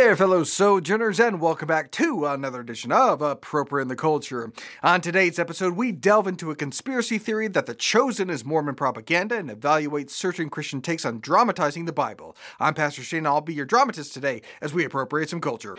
there, fellow sojourners, and welcome back to another edition of Appropriate in the Culture. On today's episode, we delve into a conspiracy theory that The Chosen is Mormon propaganda and evaluate certain Christian takes on dramatizing the Bible. I'm Pastor Shane, and I'll be your dramatist today as we appropriate some culture.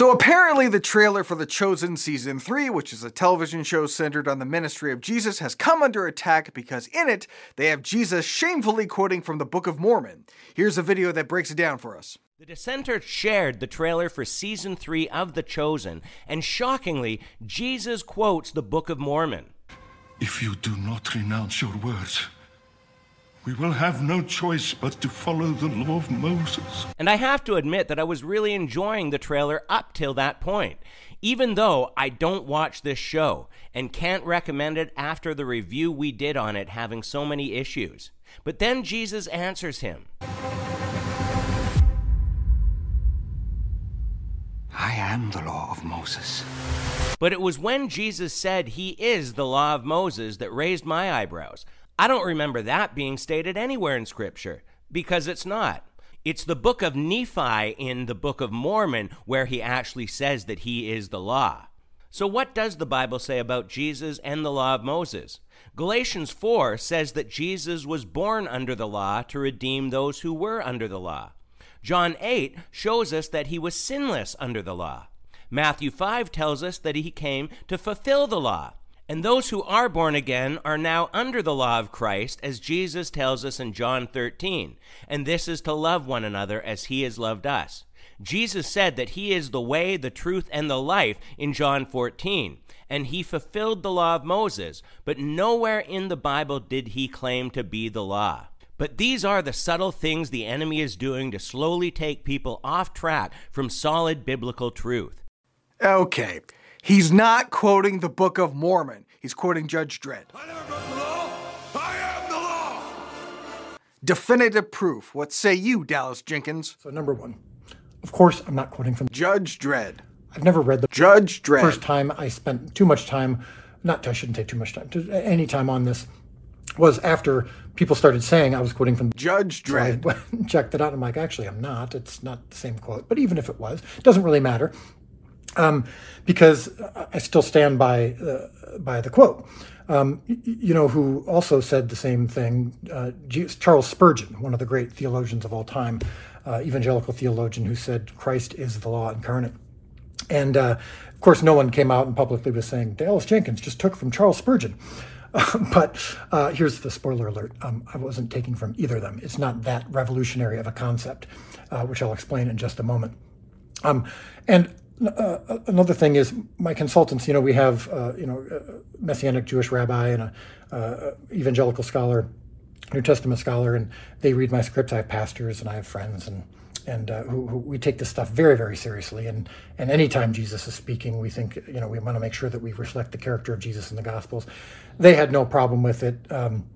So apparently, the trailer for The Chosen Season 3, which is a television show centered on the ministry of Jesus, has come under attack because in it, they have Jesus shamefully quoting from the Book of Mormon. Here's a video that breaks it down for us. The dissenters shared the trailer for season 3 of The Chosen, and shockingly, Jesus quotes the Book of Mormon. If you do not renounce your words, we will have no choice but to follow the law of Moses. And I have to admit that I was really enjoying the trailer up till that point, even though I don't watch this show and can't recommend it after the review we did on it having so many issues. But then Jesus answers him. I am the law of Moses. But it was when Jesus said he is the law of Moses that raised my eyebrows. I don't remember that being stated anywhere in Scripture because it's not. It's the book of Nephi in the book of Mormon where he actually says that he is the law. So, what does the Bible say about Jesus and the law of Moses? Galatians 4 says that Jesus was born under the law to redeem those who were under the law. John 8 shows us that he was sinless under the law. Matthew 5 tells us that he came to fulfill the law. And those who are born again are now under the law of Christ, as Jesus tells us in John 13. And this is to love one another as he has loved us. Jesus said that he is the way, the truth, and the life in John 14. And he fulfilled the law of Moses, but nowhere in the Bible did he claim to be the law. But these are the subtle things the enemy is doing to slowly take people off track from solid biblical truth. Okay. He's not quoting the Book of Mormon. He's quoting Judge Dredd. I never broke the law. I am the law. Definitive proof. What say you, Dallas Jenkins? So, number one, of course, I'm not quoting from. Judge Dredd. I've never read the Judge Dredd. first time I spent too much time, not I shouldn't take too much time, any time on this was after people started saying I was quoting from Judge So I Dredd. checked it out. And I'm like, actually, I'm not. It's not the same quote. But even if it was, it doesn't really matter um, because I still stand by uh, by the quote. Um, you know who also said the same thing? Uh, Charles Spurgeon, one of the great theologians of all time, uh, evangelical theologian, who said Christ is the law incarnate. And uh, of course, no one came out and publicly was saying Dallas Jenkins just took from Charles Spurgeon. but uh, here's the spoiler alert: um, I wasn't taking from either of them. It's not that revolutionary of a concept, uh, which I'll explain in just a moment. Um, and uh, another thing is my consultants. You know, we have uh, you know a messianic Jewish rabbi and a uh, evangelical scholar, New Testament scholar, and they read my scripts. I have pastors and I have friends and and uh, who, who we take this stuff very very seriously. And and anytime Jesus is speaking, we think you know we want to make sure that we reflect the character of Jesus in the Gospels. They had no problem with it. Um,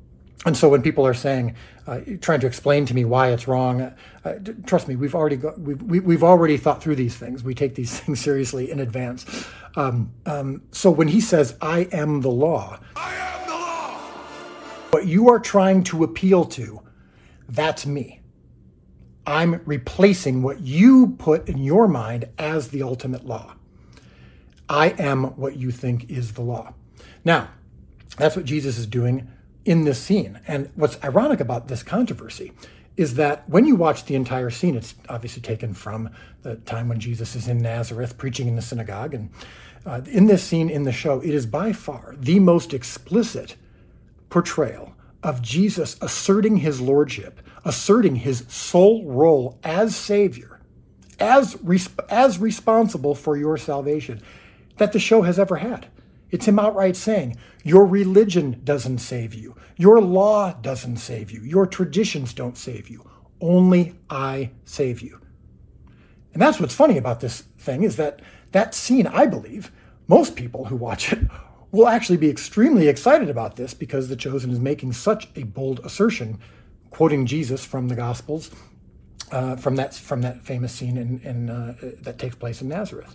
and so when people are saying, uh, trying to explain to me why it's wrong, uh, d- trust me, we've already got, we've, we, we've already thought through these things. We take these things seriously in advance. Um, um, so when he says, "I am the law," I am the law. what you are trying to appeal to, that's me. I'm replacing what you put in your mind as the ultimate law. I am what you think is the law. Now, that's what Jesus is doing in this scene. And what's ironic about this controversy is that when you watch the entire scene, it's obviously taken from the time when Jesus is in Nazareth preaching in the synagogue. And uh, in this scene in the show, it is by far the most explicit portrayal of Jesus asserting his lordship, asserting his sole role as Savior, as, as responsible for your salvation that the show has ever had. It's him outright saying, Your religion doesn't save you. Your law doesn't save you. Your traditions don't save you. Only I save you. And that's what's funny about this thing is that that scene, I believe, most people who watch it will actually be extremely excited about this because The Chosen is making such a bold assertion, quoting Jesus from the Gospels, uh, from that from that famous scene in, in uh, that takes place in Nazareth.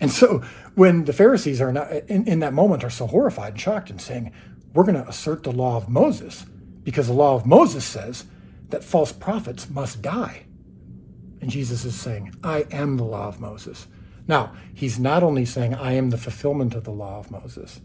And so when the Pharisees are not in, in that moment are so horrified and shocked and saying, "We're going to assert the law of Moses because the law of Moses says that false prophets must die," and Jesus is saying, "I am the law of Moses." Now he's not only saying, "I am the fulfillment of the law of Moses,"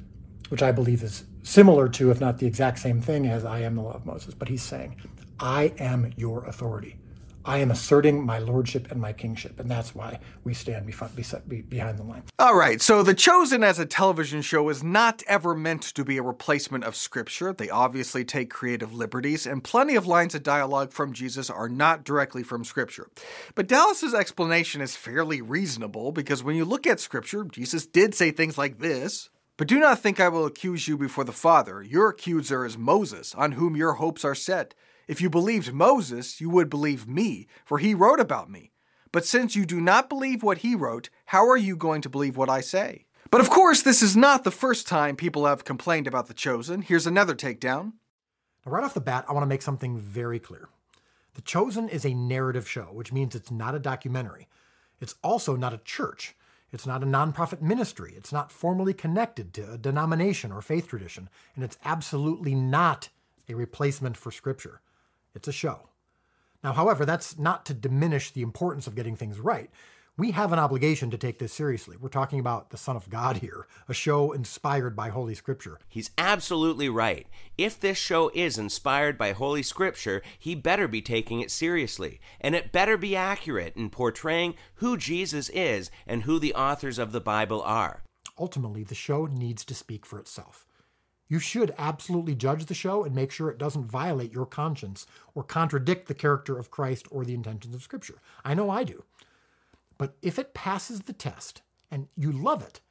which I believe is similar to, if not the exact same thing as I am the law of Moses, but he's saying, I am your authority. I am asserting my lordship and my kingship, and that's why we stand behind the line. All right, so The Chosen as a television show is not ever meant to be a replacement of Scripture. They obviously take creative liberties, and plenty of lines of dialogue from Jesus are not directly from Scripture. But Dallas's explanation is fairly reasonable because when you look at Scripture, Jesus did say things like this. But do not think I will accuse you before the Father. Your accuser is Moses, on whom your hopes are set. If you believed Moses, you would believe me, for he wrote about me. But since you do not believe what he wrote, how are you going to believe what I say? But of course, this is not the first time people have complained about The Chosen. Here's another takedown. Now, right off the bat, I want to make something very clear. The Chosen is a narrative show, which means it's not a documentary. It's also not a church. It's not a nonprofit ministry. It's not formally connected to a denomination or faith tradition. And it's absolutely not a replacement for Scripture. It's a show. Now, however, that's not to diminish the importance of getting things right. We have an obligation to take this seriously. We're talking about the Son of God here, a show inspired by Holy Scripture. He's absolutely right. If this show is inspired by Holy Scripture, he better be taking it seriously. And it better be accurate in portraying who Jesus is and who the authors of the Bible are. Ultimately, the show needs to speak for itself. You should absolutely judge the show and make sure it doesn't violate your conscience or contradict the character of Christ or the intentions of Scripture. I know I do. But if it passes the test and you love it,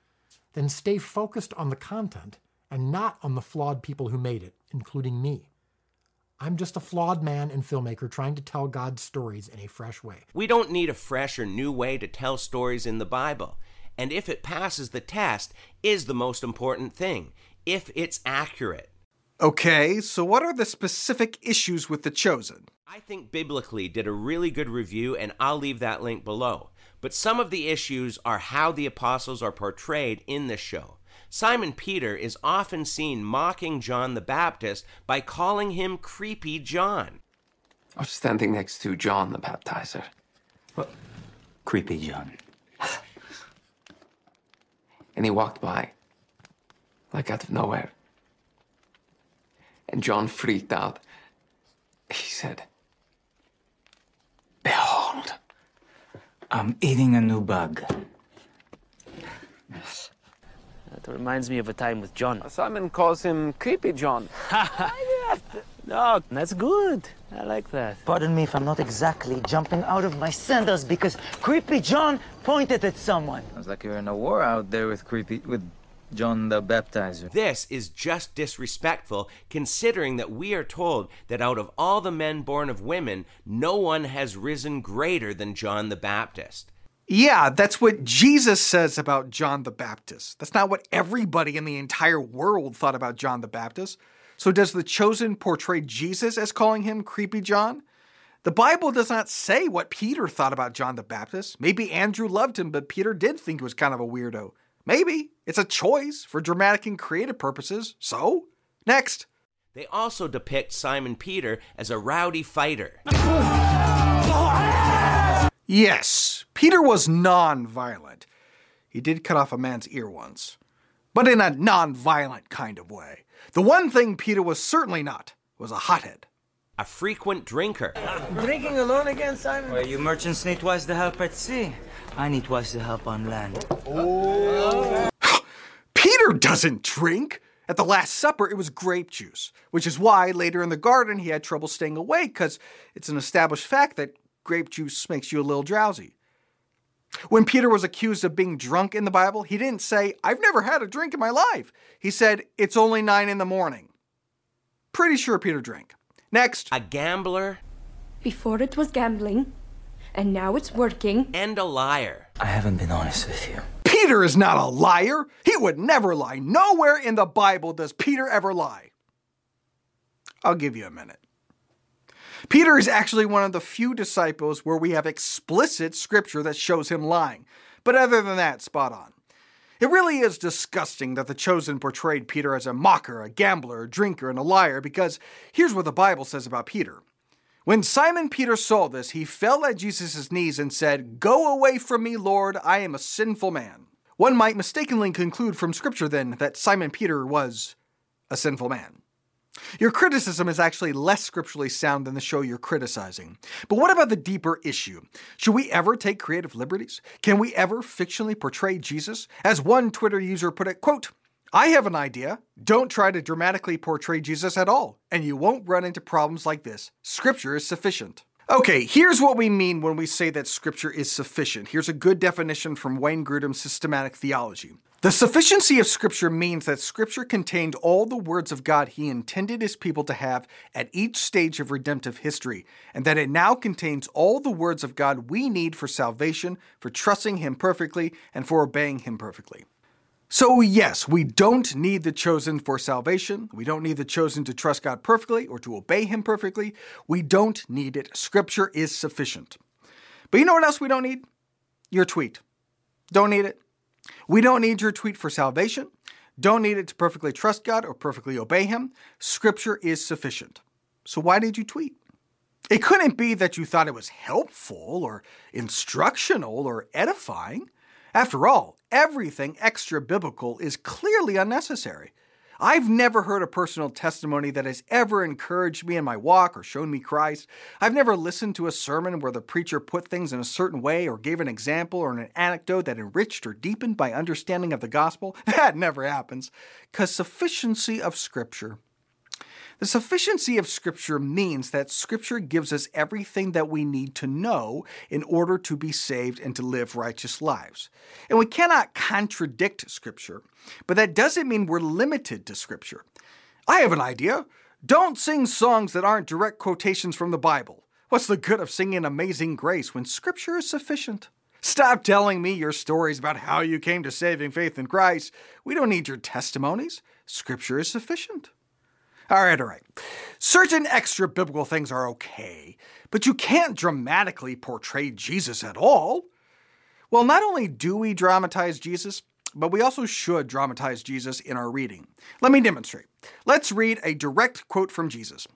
then stay focused on the content and not on the flawed people who made it, including me. I'm just a flawed man and filmmaker trying to tell God's stories in a fresh way. We don't need a fresh or new way to tell stories in the Bible. And if it passes the test, is the most important thing, if it's accurate. Okay, so what are the specific issues with The Chosen? I think Biblically did a really good review, and I'll leave that link below. But some of the issues are how the apostles are portrayed in this show. Simon Peter is often seen mocking John the Baptist by calling him Creepy John. I was standing next to John the Baptizer. What? Creepy John. and he walked by, like out of nowhere. And John freaked out. He said, Behold. I'm eating a new bug. That reminds me of a time with John. Simon calls him Creepy John. no, that's good. I like that. Pardon me if I'm not exactly jumping out of my sandals because Creepy John pointed at someone. Sounds like you're in a war out there with Creepy with John the Baptizer. This is just disrespectful, considering that we are told that out of all the men born of women, no one has risen greater than John the Baptist. Yeah, that's what Jesus says about John the Baptist. That's not what everybody in the entire world thought about John the Baptist. So, does the chosen portray Jesus as calling him Creepy John? The Bible does not say what Peter thought about John the Baptist. Maybe Andrew loved him, but Peter did think he was kind of a weirdo. Maybe. It's a choice for dramatic and creative purposes. So, next. They also depict Simon Peter as a rowdy fighter. Yes, Peter was non violent. He did cut off a man's ear once, but in a non violent kind of way. The one thing Peter was certainly not was a hothead. A frequent drinker. Drinking alone again, Simon? Well, you merchants need twice the help at sea. I need twice the help on land. Oh. Peter doesn't drink. At the Last Supper, it was grape juice, which is why later in the garden he had trouble staying awake, because it's an established fact that grape juice makes you a little drowsy. When Peter was accused of being drunk in the Bible, he didn't say, I've never had a drink in my life. He said, It's only nine in the morning. Pretty sure Peter drank. Next. A gambler. Before it was gambling, and now it's working. And a liar. I haven't been honest with you. Peter is not a liar. He would never lie. Nowhere in the Bible does Peter ever lie. I'll give you a minute. Peter is actually one of the few disciples where we have explicit scripture that shows him lying. But other than that, spot on. It really is disgusting that the chosen portrayed Peter as a mocker, a gambler, a drinker, and a liar because here's what the Bible says about Peter. When Simon Peter saw this, he fell at Jesus' knees and said, Go away from me, Lord, I am a sinful man. One might mistakenly conclude from Scripture then that Simon Peter was a sinful man. Your criticism is actually less scripturally sound than the show you're criticizing. But what about the deeper issue? Should we ever take creative liberties? Can we ever fictionally portray Jesus? As one Twitter user put it, quote, I have an idea. Don't try to dramatically portray Jesus at all, and you won't run into problems like this. Scripture is sufficient. Okay, here's what we mean when we say that Scripture is sufficient. Here's a good definition from Wayne Grudem's Systematic Theology. The sufficiency of Scripture means that Scripture contained all the words of God He intended His people to have at each stage of redemptive history, and that it now contains all the words of God we need for salvation, for trusting Him perfectly, and for obeying Him perfectly. So, yes, we don't need the chosen for salvation. We don't need the chosen to trust God perfectly or to obey Him perfectly. We don't need it. Scripture is sufficient. But you know what else we don't need? Your tweet. Don't need it. We don't need your tweet for salvation. Don't need it to perfectly trust God or perfectly obey Him. Scripture is sufficient. So why did you tweet? It couldn't be that you thought it was helpful or instructional or edifying. After all, everything extra biblical is clearly unnecessary. I've never heard a personal testimony that has ever encouraged me in my walk or shown me Christ. I've never listened to a sermon where the preacher put things in a certain way or gave an example or an anecdote that enriched or deepened my understanding of the gospel. That never happens. Because sufficiency of Scripture the sufficiency of Scripture means that Scripture gives us everything that we need to know in order to be saved and to live righteous lives. And we cannot contradict Scripture, but that doesn't mean we're limited to Scripture. I have an idea. Don't sing songs that aren't direct quotations from the Bible. What's the good of singing Amazing Grace when Scripture is sufficient? Stop telling me your stories about how you came to saving faith in Christ. We don't need your testimonies. Scripture is sufficient. All right, all right. Certain extra biblical things are okay, but you can't dramatically portray Jesus at all. Well, not only do we dramatize Jesus, but we also should dramatize Jesus in our reading. Let me demonstrate. Let's read a direct quote from Jesus.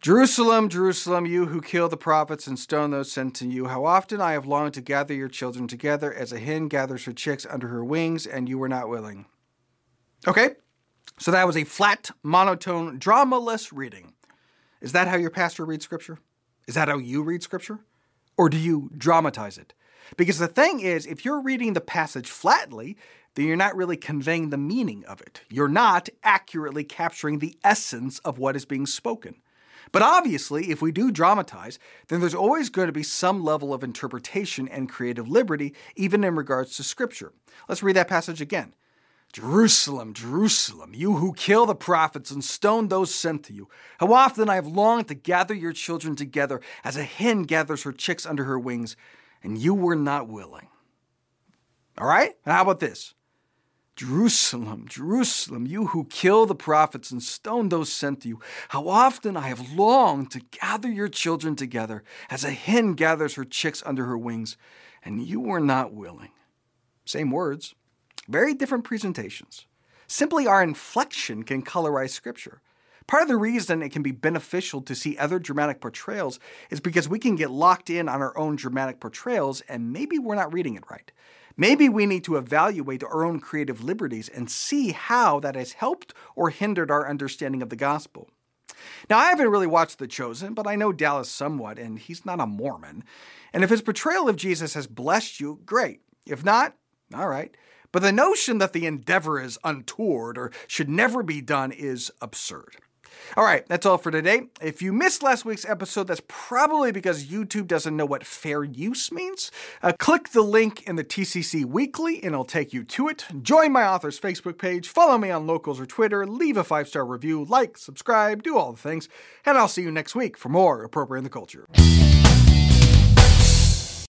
Jerusalem, Jerusalem, you who kill the prophets and stone those sent to you, how often I have longed to gather your children together as a hen gathers her chicks under her wings, and you were not willing. Okay, so that was a flat, monotone, dramaless reading. Is that how your pastor reads scripture? Is that how you read scripture? Or do you dramatize it? Because the thing is, if you're reading the passage flatly, then you're not really conveying the meaning of it. You're not accurately capturing the essence of what is being spoken. But obviously, if we do dramatize, then there's always going to be some level of interpretation and creative liberty, even in regards to Scripture. Let's read that passage again. Jerusalem, Jerusalem, you who kill the prophets and stone those sent to you, how often I have longed to gather your children together as a hen gathers her chicks under her wings, and you were not willing. All right? And how about this? Jerusalem, Jerusalem, you who kill the prophets and stone those sent to you, how often I have longed to gather your children together as a hen gathers her chicks under her wings, and you were not willing. Same words. Very different presentations. Simply our inflection can colorize scripture. Part of the reason it can be beneficial to see other dramatic portrayals is because we can get locked in on our own dramatic portrayals and maybe we're not reading it right. Maybe we need to evaluate our own creative liberties and see how that has helped or hindered our understanding of the gospel. Now, I haven't really watched The Chosen, but I know Dallas somewhat, and he's not a Mormon. And if his portrayal of Jesus has blessed you, great. If not, all right. But the notion that the endeavor is untoward or should never be done is absurd. All right, that's all for today. If you missed last week's episode, that's probably because YouTube doesn't know what fair use means. Uh, click the link in the TCC Weekly and it'll take you to it. Join my author's Facebook page, follow me on Locals or Twitter, leave a five star review, like, subscribe, do all the things, and I'll see you next week for more Appropriate in the Culture.